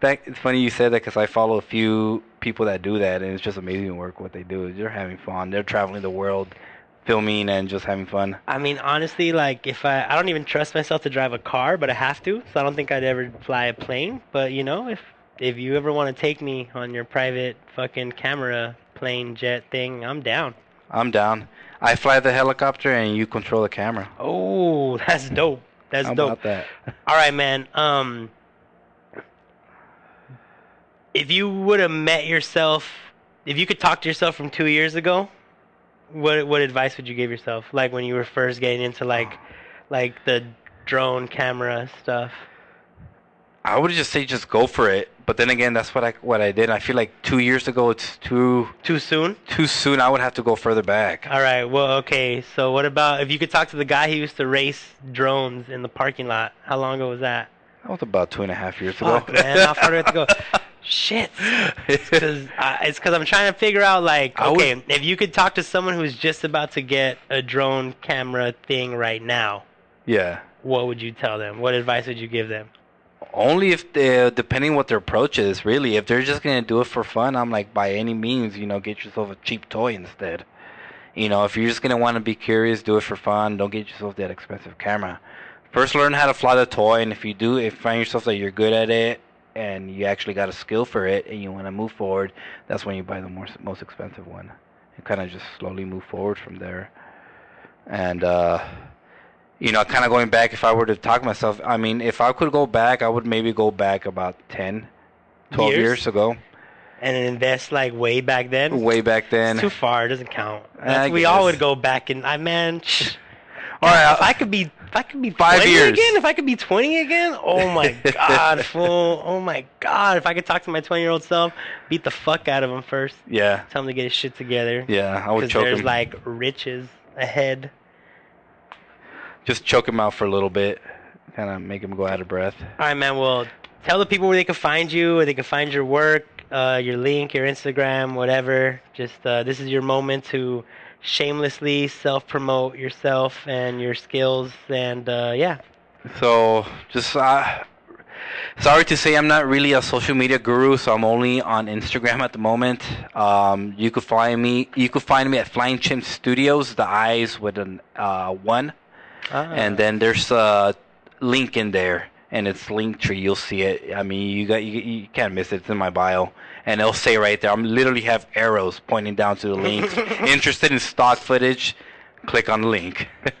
that it's funny you said that because I follow a few people that do that, and it's just amazing work what they do. They're having fun. They're traveling the world, filming and just having fun. I mean, honestly, like if I I don't even trust myself to drive a car, but I have to, so I don't think I'd ever fly a plane. But you know, if if you ever want to take me on your private fucking camera plane jet thing, I'm down. I'm down. I fly the helicopter and you control the camera. Oh, that's dope. That's How dope. about that? All right, man. Um, if you would have met yourself, if you could talk to yourself from two years ago, what what advice would you give yourself? Like when you were first getting into like, like the drone camera stuff. I would just say just go for it. But then again, that's what I what I did. I feel like two years ago it's too Too soon. too soon. I would have to go further back. All right. Well, okay. So what about if you could talk to the guy who used to race drones in the parking lot? How long ago was that? That was about two and a half years Fuck, ago. man. How far do I have to go? Shit. It's because uh, it's because I'm trying to figure out like okay if you could talk to someone who's just about to get a drone camera thing right now, yeah. what would you tell them? What advice would you give them? Only if they, depending what their approach is, really. If they're just gonna do it for fun, I'm like, by any means, you know, get yourself a cheap toy instead. You know, if you're just gonna want to be curious, do it for fun. Don't get yourself that expensive camera. First, learn how to fly the toy, and if you do, if you find yourself that you're good at it, and you actually got a skill for it, and you want to move forward, that's when you buy the more, most expensive one. and kind of just slowly move forward from there. And uh, you know, kind of going back, if I were to talk myself, I mean, if I could go back, I would maybe go back about 10, 12 Years? years, ago. And invest like way back then. Way back then. It's too far. It doesn't count. We all would go back and I man. All right, if I could be, if I could be Five 20 years. again, if I could be 20 again, oh my god, fool, oh my god, if I could talk to my 20 year old self, beat the fuck out of him first, yeah, tell him to get his shit together, yeah, I would choke there's him. like riches ahead. just choke him out for a little bit, kind of make him go out of breath. All right, man. Well, tell the people where they can find you, where they can find your work, uh, your link, your Instagram, whatever. Just uh, this is your moment to shamelessly self promote yourself and your skills, and uh, yeah. So just uh, sorry to say I'm not really a social media guru, so I'm only on Instagram at the moment. Um, you could find me. You could find me at Flying Chimp Studios. The eyes with an uh, one, Ah. and then there's a link in there, and it's Linktree. You'll see it. I mean, you got you, you can't miss it. It's in my bio, and it'll say right there. I'm literally have arrows pointing down to the link. Interested in stock footage? Click on the link.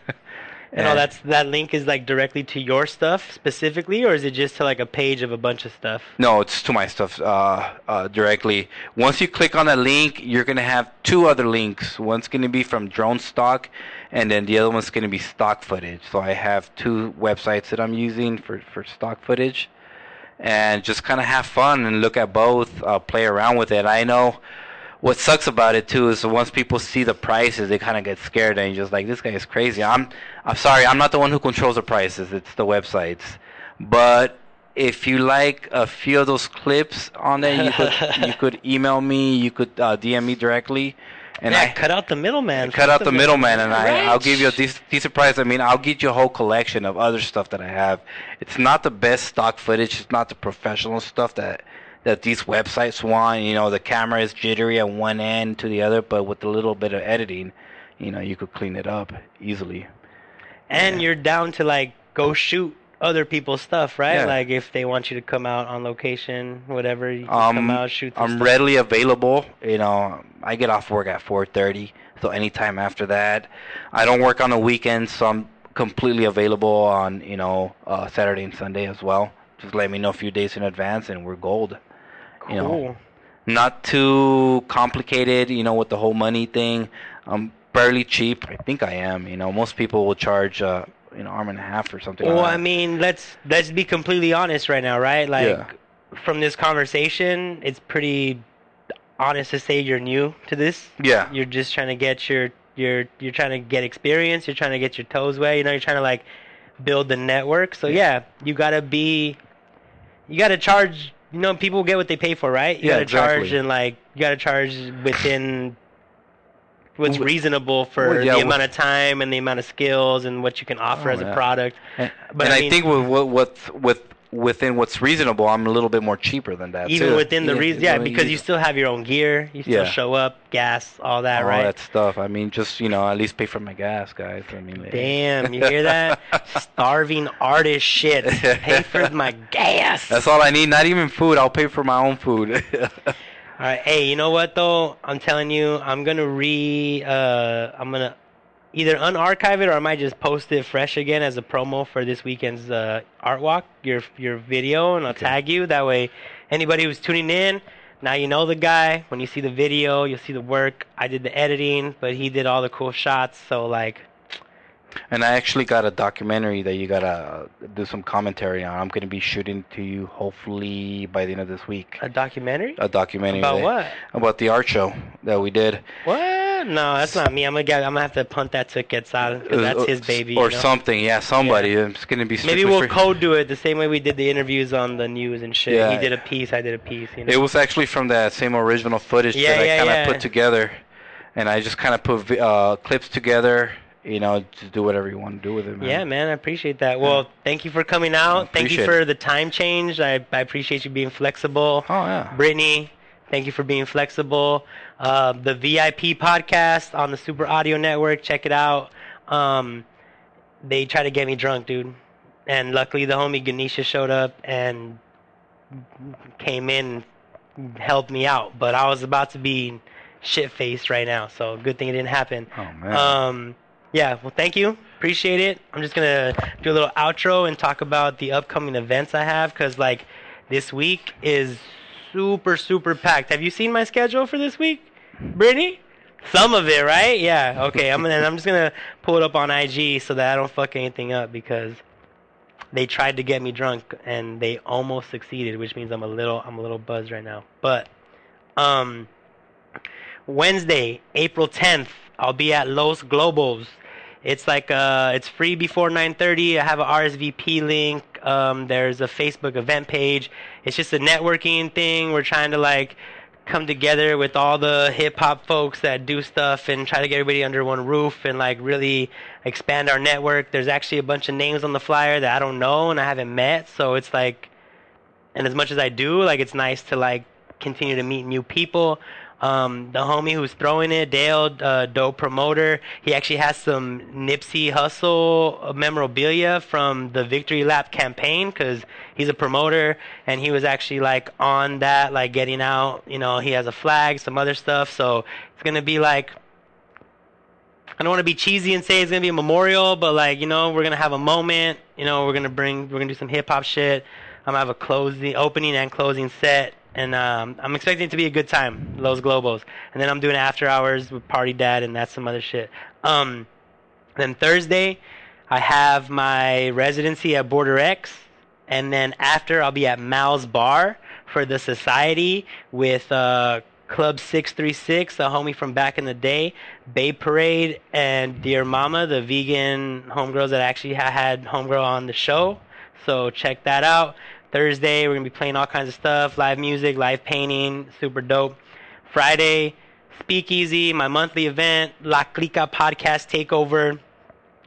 And all that's that link is like directly to your stuff specifically, or is it just to like a page of a bunch of stuff? No, it's to my stuff uh, uh, directly. Once you click on a link, you're gonna have two other links. One's gonna be from drone stock, and then the other one's gonna be stock footage. So I have two websites that I'm using for for stock footage, and just kind of have fun and look at both, uh, play around with it. I know. What sucks about it too is once people see the prices, they kind of get scared and just like, "This guy is crazy." I'm, I'm sorry, I'm not the one who controls the prices. It's the websites. But if you like a few of those clips on there, you could you could email me, you could uh, DM me directly, and yeah, I cut out the middleman. cut out the middleman, and I, I'll give you a decent, decent price. I mean, I'll get you a whole collection of other stuff that I have. It's not the best stock footage. It's not the professional stuff that that these websites want. You know, the camera is jittery at one end to the other, but with a little bit of editing, you know, you could clean it up easily. and you're down to like go shoot other people's stuff, right? Yeah. Like if they want you to come out on location, whatever, you can come Um, out shoot. I'm stuff. readily available. You know, I get off work at 4:30, so anytime after that. I don't work on the weekends, so I'm completely available on you know uh, Saturday and Sunday as well. Just let me know a few days in advance, and we're gold. Cool. you know. Not too complicated, you know, with the whole money thing. I'm fairly cheap. I think I am. You know, most people will charge uh, know arm and a half or something. Well, like I mean, let's let's be completely honest right now, right? Like Yeah. from this conversation, it's pretty honest to say you're new to this. yeah, You're just trying to get your your you're trying to get experience. You're trying to get your toes wet. You know, you're trying to like build the network. So yeah, you gotta be, you gotta charge. You know, people get what they pay for, right? You Yeah, gotta charge and like you gotta charge within what's Well, reasonable for well, yeah, the well- amount of time and the amount of skills and what you can offer Oh, as a product. and, But and I I, think with what with with within what's reasonable, I'm a little bit more cheaper than that. even too. within the reason, yeah, because you still have your own gear, you still Yeah. show up, gas, all that, all right? All that stuff. I mean, just you know, at least pay for my gas, guys. I mean, Damn, you hear that? Starving artist shit. Pay for my gas. That's all I need. Not even food. I'll pay for my own food. All right, hey, you know what though? I'm telling you, I'm gonna re, uh, I'm gonna either unarchive it or I might just post it fresh again as a promo for this weekend's uh, art walk. Your your video, and I'll Okay. tag you. That way, anybody who's tuning in, now you know the guy. When you see the video, you'll see the work. I did the editing, but he did all the cool shots. So like, And I actually got a documentary that you gotta do some commentary on. I'm gonna be shooting to you hopefully by the end of this week. a documentary A documentary about that- what? About the art show that we did. What? No, that's not me. I'm gonna get, I'm gonna have to punt that to Quetzal because that's his baby. Or you know? something. Yeah, somebody. It's gonna be. Maybe we'll code do it the same way we did the interviews on the news and shit. Yeah. He did a piece, I did a piece. You know? It was actually from that same original footage Yeah, that I kind of yeah. put together, and I just kind of put uh, clips together. You know, to do whatever you want to do with it, man. yeah, man, I appreciate that. Well, thank you for coming out. Thank you for it. the time change. I, I appreciate you being flexible. Oh yeah. Brittany, thank you for being flexible. Uh, the VIP podcast on the Super Audio Network, check it out. Um, they try to get me drunk, dude. And luckily, the homie Ganesha showed up and came in and helped me out. But I was about to be shit faced right now. So good thing it didn't happen. Oh man. Um, yeah, well, thank you. Appreciate it. I'm just gonna do a little outro and talk about the upcoming events I have, cause like this week is super super packed. Have you seen my schedule for this week, Brittany? Some of it, right? Yeah. Okay. I'm gonna. I'm just gonna pull it up on IG so that I don't fuck anything up because they tried to get me drunk and they almost succeeded, which means I'm a little. I'm a little buzzed right now. But um, Wednesday, April 10th, I'll be at Los Globos. It's like uh, it's free before 9:30. I have a RSVP link. Um, there's a Facebook event page. It's just a networking thing. We're trying to like come together with all the hip hop folks that do stuff and try to get everybody under one roof and like really expand our network. There's actually a bunch of names on the flyer that I don't know and I haven't met, so it's like and as much as I do, like it's nice to like continue to meet new people. Um, the homie who's throwing it, Dale, uh, dope promoter. He actually has some Nipsey Hussle memorabilia from the Victory Lap campaign because he's a promoter and he was actually like on that, like getting out. You know, he has a flag, some other stuff. So it's gonna be like I don't want to be cheesy and say it's gonna be a memorial, but like you know, we're gonna have a moment. You know, we're gonna bring, we're gonna do some hip hop shit. I'm gonna have a closing, opening and closing set, and um, I'm expecting it to be a good time. Los Globos, and then I'm doing after hours with Party Dad, and that's some other shit. Um, then Thursday, I have my residency at Border X, and then after I'll be at Mal's Bar for the Society with uh, Club 636, a homie from back in the day, Bay Parade, and Dear Mama, the vegan homegirls that actually had homegirl on the show. So check that out. Thursday, we're gonna be playing all kinds of stuff, live music, live painting, super dope. Friday, Speakeasy, my monthly event, La Clica Podcast Takeover.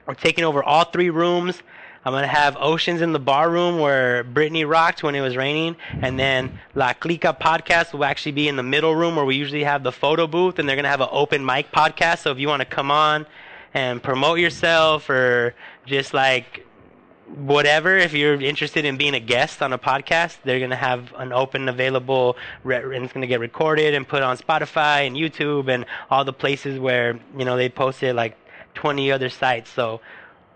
We're taking over all three rooms. I'm gonna have Oceans in the bar room where Brittany rocked when it was raining, and then La Clica podcast will actually be in the middle room where we usually have the photo booth, and they're gonna have an open mic podcast. So if you want to come on and promote yourself or just like whatever if you're interested in being a guest on a podcast they're going to have an open available re- and it's going to get recorded and put on spotify and youtube and all the places where you know they posted like 20 other sites. So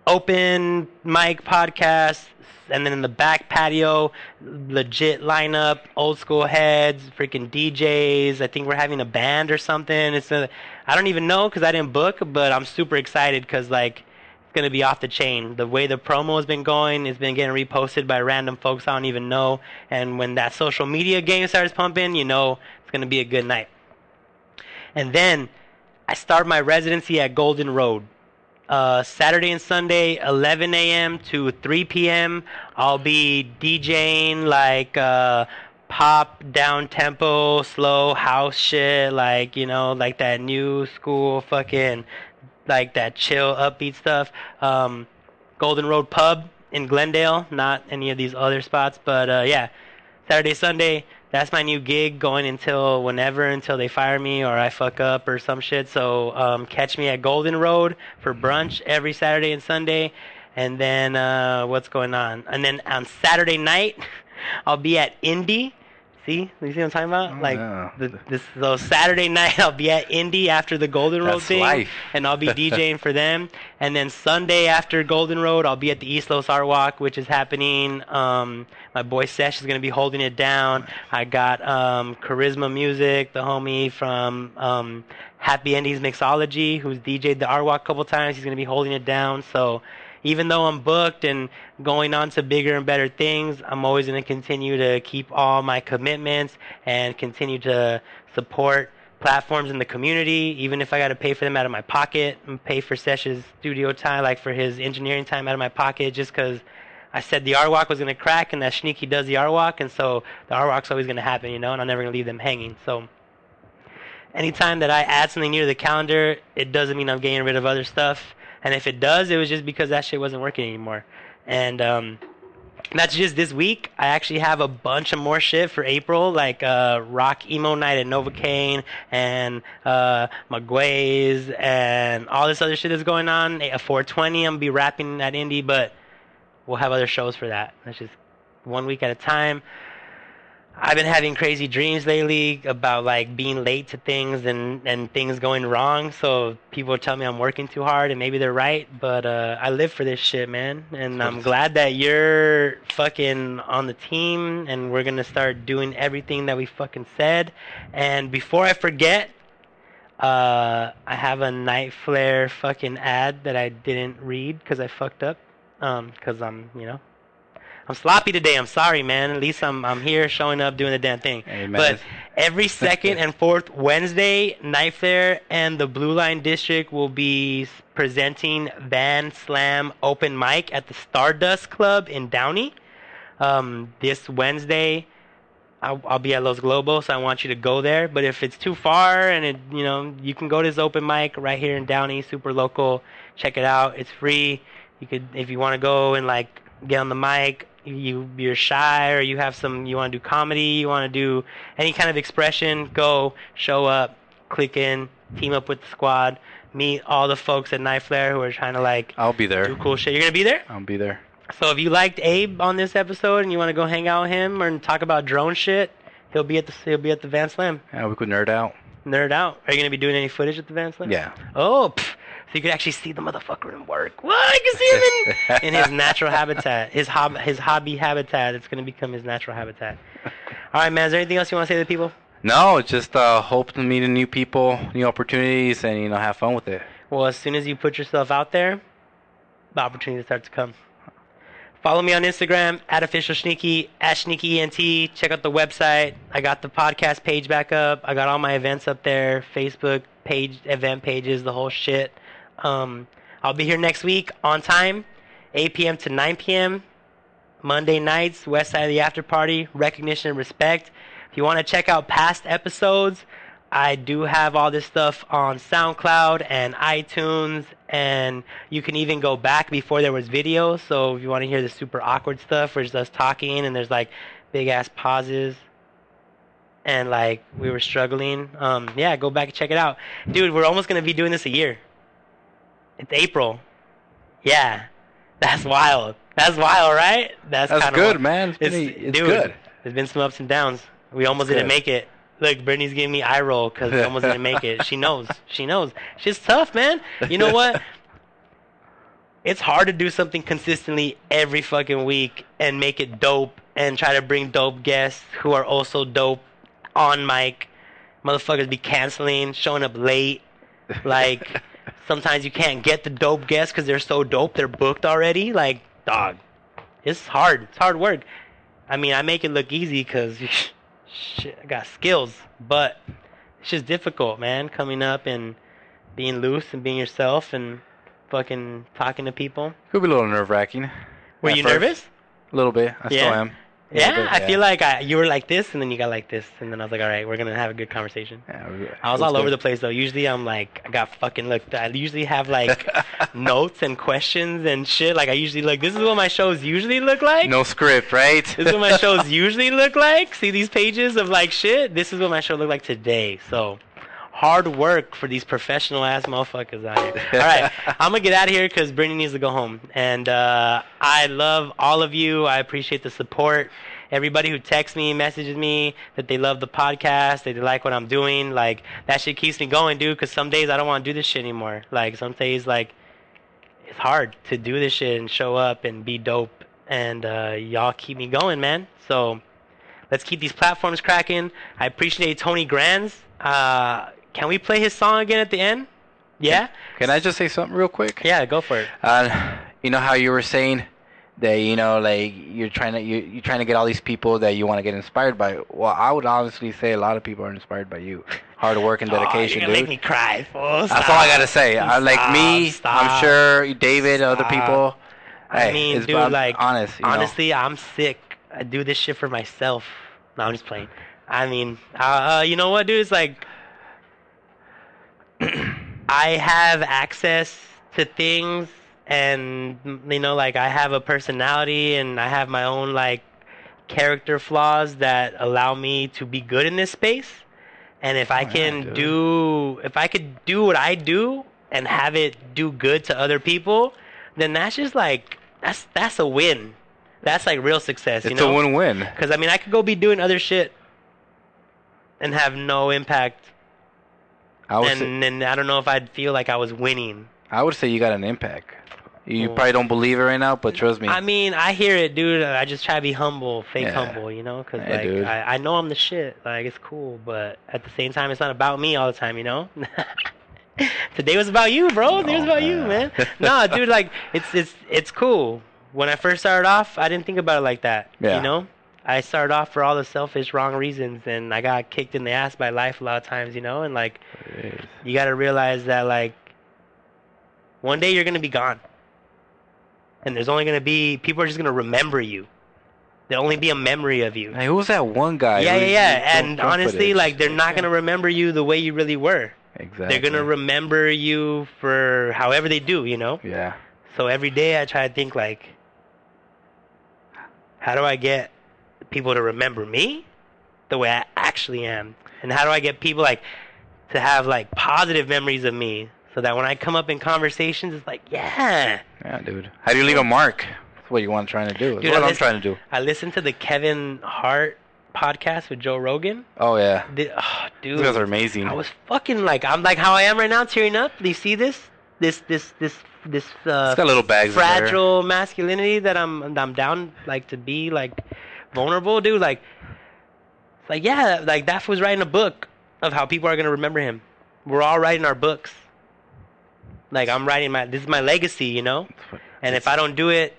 open mic podcast and then in the back patio legit lineup old school heads freaking djs i think we're having a band or something. It's a, i don't even know because i didn't book but i'm super excited because like going to be off the chain. The way the promo has been going, it's been getting reposted by random folks I don't even know. And when that social media game starts pumping, you know it's going to be a good night. And then I start my residency at Golden Road. Uh, Saturday and Sunday, 11 a.m. to 3 p.m. I'll be DJing like uh, pop, down tempo, slow house shit, like you know, like that new school fucking like that chill, upbeat stuff. Um, Golden Road Pub in Glendale, not any of these other spots, but uh, yeah, Saturday, Sunday. That's my new gig going until whenever, until they fire me or I fuck up or some shit. So um, catch me at Golden Road for brunch every Saturday and Sunday. And then uh, what's going on? And then on Saturday night, I'll be at Indy See, you see what I'm talking about? Oh, like yeah. the, this so Saturday night I'll be at Indy after the Golden Road That's thing, life. and I'll be DJing for them. And then Sunday after Golden Road, I'll be at the East Los Art Walk, which is happening. Um, my boy Sesh is gonna be holding it down. I got um, Charisma Music, the homie from um, Happy Endings Mixology, who's DJ'd the Art Walk a couple times. He's gonna be holding it down. So even though I'm booked and going on to bigger and better things, I'm always going to continue to keep all my commitments and continue to support platforms in the community, even if I got to pay for them out of my pocket and pay for Sesh's studio time, like for his engineering time out of my pocket, just because I said the Art Walk was going to crack and that Sneaky does the Art Walk, and so the Art Walk's always going to happen, you know, and I'm never going to leave them hanging. So anytime that I add something new to the calendar, it doesn't mean I'm getting rid of other stuff. And if it does, it was just because that shit wasn't working anymore. And um, that's just this week. I actually have a bunch of more shit for April, like uh, Rock Emo Night at Novocaine and uh, Maguay's and all this other shit that's going on. A 420, I'm gonna be rapping at Indie, but we'll have other shows for that. That's just one week at a time. I've been having crazy dreams lately about like being late to things and and things going wrong. So people tell me I'm working too hard, and maybe they're right. But uh, I live for this shit, man. And I'm glad that you're fucking on the team, and we're gonna start doing everything that we fucking said. And before I forget, uh, I have a night flare fucking ad that I didn't read because I fucked up. Um, because I'm, you know, I'm sloppy today. I'm sorry, man. At least I'm I'm here showing up doing the damn thing. Amen. But every second and fourth Wednesday, Night Flare and the Blue Line District will be presenting Van Slam Open Mic at the Stardust Club in Downey. Um, this Wednesday, I'll, I'll be at Los Globos. So I want you to go there. But if it's too far and it, you know, you can go to this open mic right here in Downey, super local. Check it out. It's free. You could, if you want to go and like get on the mic, you you're shy or you have some, you want to do comedy, you want to do any kind of expression, go, show up, click in, team up with the squad, meet all the folks at Night Flare who are trying to like I'll be there. do cool shit. You're gonna be there. I'll be there. So if you liked Abe on this episode and you want to go hang out with him or talk about drone shit, he'll be at the he'll be at the Van Slam. Yeah, we could nerd out. Nerd out. Are you gonna be doing any footage at the Van Slam? Yeah. Oh, pff, so you could actually see the motherfucker in work. What? I can see him in, in his natural habitat, his hob his hobby habitat. It's gonna become his natural habitat. All right, man. Is there anything else you want to say to the people? No, just uh, hope to meet new people, new opportunities, and you know have fun with it. Well, as soon as you put yourself out there, the opportunity starts to come. Follow me on Instagram at official sneaky at sneaky ent. Check out the website. I got the podcast page back up. I got all my events up there. Facebook page, event pages, the whole shit. Um, I'll be here next week on time, 8 p.m. to 9 p.m. Monday nights, West Side of the After Party, recognition and respect. If you want to check out past episodes, I do have all this stuff on SoundCloud and iTunes, and you can even go back before there was video. So if you want to hear the super awkward stuff, where it's us talking and there's like big ass pauses, and like we were struggling, um, yeah, go back and check it out, dude. We're almost gonna be doing this a year. It's April. Yeah, that's wild. That's wild, right? That's, That's good, wild. man. It's, It's, pretty- it's dude, good. There's been some ups and downs. We almost didn't make it. Look, Brittany's giving me eye roll because we almost didn't make it. She knows. She knows. She's tough, man. You know what? It's hard to do something consistently every fucking week and make it dope and try to bring dope guests who are also dope on mic. Motherfuckers be canceling, showing up late. Like sometimes you can't get the dope guests because they're so dope. They're booked already. Like dog, it's hard. It's hard work. I mean, I make it look easy because shit, I got skills, but it's just difficult, man. Coming up and being loose and being yourself and fucking talking to people. Could be a little nerve wracking. Were you nervous? A little bit. I still am. Yeah, I feel like I, you were like this, and then you got like this, and then I was like, all right, we're gonna have a good conversation. Yeah, we- I was all over the place though. Usually I'm like, I got fucking look. I usually have like notes and questions and shit. Like I usually like this is what my shows usually look like. No script, right? This is what my shows usually look like. See these pages of like shit. This is what my show looked like today. So hard work for these professional ass motherfuckers out here. All right, I'm gonna get out of here because Brittany needs to go home. And uh, I love all of you. I appreciate the support. Everybody who texts me, messages me that they love the podcast, that they like what I'm doing, like that shit keeps me going, dude. Because some days I don't want to do this shit anymore. Like some days, like it's hard to do this shit and show up and be dope. And uh, y'all keep me going, man. So let's keep these platforms cracking. I appreciate Tony Grands. Uh, can we play his song again at the end? Yeah? Can I just say something real quick? Yeah, go for it. Uh, you know how you were saying that you know like you're trying to you you're trying to get all these people that you want to get inspired by. Well, I would honestly say a lot of people are inspired by you. Hard work and dedication, oh, you're gonna dude. make me cry, fool. That's all I gotta say. I, like me, Stop, I'm sure David, other people. I mean, dude, like, honest. You know? honestly, I'm sick. I do this shit for myself. No, I'm just playing. I mean, uh, uh, you know what, dude? It's like I have access to things, and you know, like I have a personality, and I have my own like character flaws that allow me to be good in this space. And if I Oh, yeah, can dude. do, if I could do what I do and have it do good to other people, then that's just like that's that's a win. That's like real success, you It's know? a win-win. Because I mean, I could go be doing other shit and have no impact, I would and say, then I don't know if I'd feel like I was winning. I would say you got an impact. You Mm. probably don't believe it right now, but trust me. I mean, I hear it, dude. I just try to be humble, fake Yeah. humble, you know? Because Yeah, like. I, I know I'm the shit. Like it's cool, but at the same time, it's not about me all the time, you know? Today was about you, bro. Today was about you, man. nah, dude. Like it's it's it's cool. When I first started off, I didn't think about it like that. Yeah. You know, I started off for all the selfish, wrong reasons, and I got kicked in the ass by life a lot of times. You know, and like you got to realize that like one day you're gonna be gone, and there's only gonna be people are just gonna remember you. There'll only be a memory of you. Hey, who was that one guy? yeah, yeah, yeah. And honestly, like they're not gonna remember you the way you really were. Exactly. They're gonna remember you for however they do. You know. Yeah. So every day I try to think like, how do I get people to remember me the way I actually am, and how do I get people like to have like positive memories of me, so that when I come up in conversations, it's like, yeah. Yeah, dude. How do you leave a mark? That's what you want trying to do. That's Dude, what I I'm listen- trying to do. I listened to the Kevin Hart podcast with Joe Rogan. Oh yeah. The- oh, dude, These guys are amazing. I was fucking like, I'm like how I am right now, tearing up. Do you see this? This, this, this, this. Uh, It's got little bags fragile masculinity that I'm, I'm down like to be like vulnerable, dude. Like, like yeah, like that was writing a book of how people are gonna remember him. We're all writing our books. Like I'm writing my, this is my legacy, you know. And if I don't do it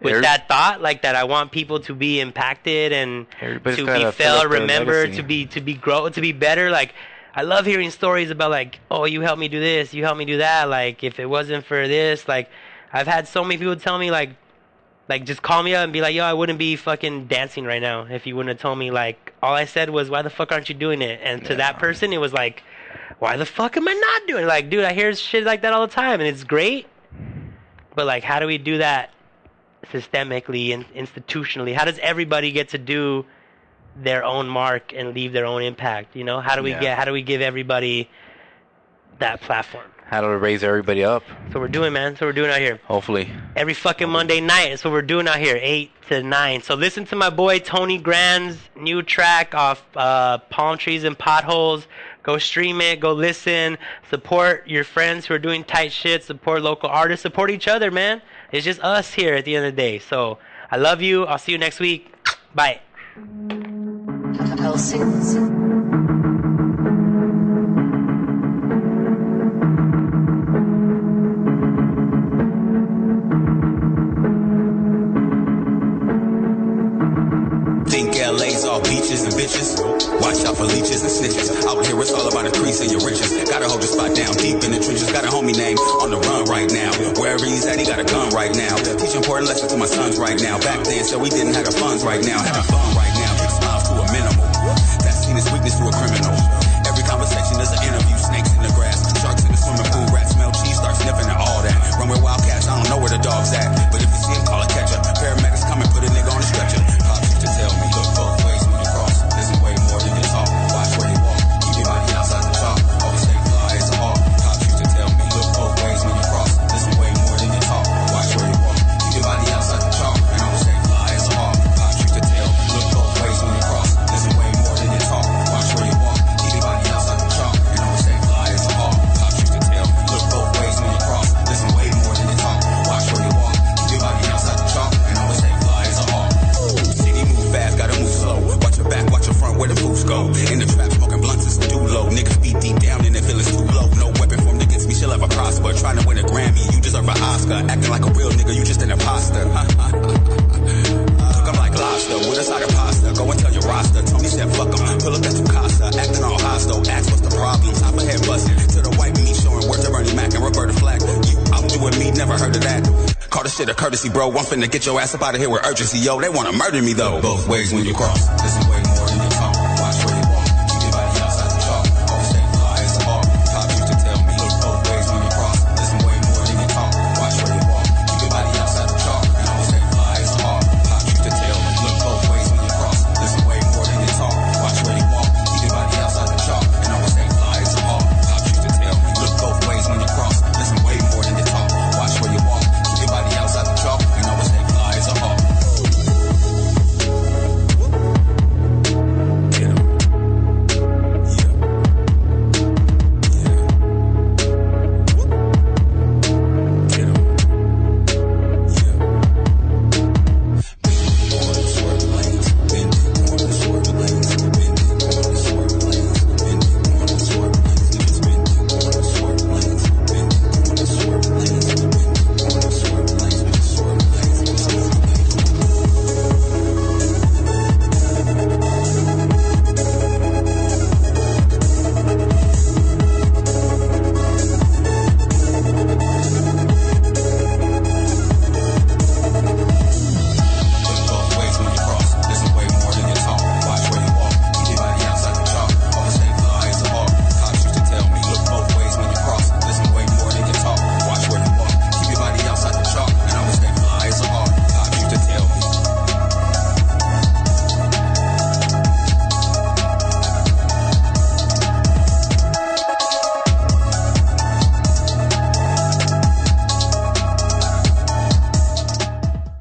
with that thought, like that, I want people to be impacted and Everybody's to be felt, remembered, to be to be grow, to be better. Like I love hearing stories about like, oh, you helped me do this, you helped me do that. Like if it wasn't for this, like I've had so many people tell me like, like just call me up and be like, yo, I wouldn't be fucking dancing right now if you wouldn't have told me. Like all I said was, why the fuck aren't you doing it? And to that person, it was like, why the fuck am I not doing it? Like, dude, I hear shit like that all the time, and it's great. But like, how do we do that systemically and institutionally? How does everybody get to do their own mark and leave their own impact? You know, how do we Yeah. get? How do we give everybody that platform? How to raise everybody up. So we're doing, man. So we're doing out here Hopefully. every fucking Monday night. That's what we're doing out here, eight to nine. So listen to my boy Tony Grand's new track off uh, Palm Trees and Potholes. Go stream it. Go listen. Support your friends who are doing tight shit. Support local artists. Support each other, man. It's just us here at the end of the day. So I love you. I'll see you next week. Bye. LA's all beaches and bitches. Watch out for leeches and snitches. Out here, it's all about increasing your riches. Gotta hold your spot down deep in the trenches. Got a homie name on the run right now. Wherever he's at, he got a gun right now. Teach important lessons to my sons right now. Back then, so we didn't have the funds right now. Fun right now. Get your ass up out of here with urgency, yo. They wanna murder me though. Both ways when you cross. This is way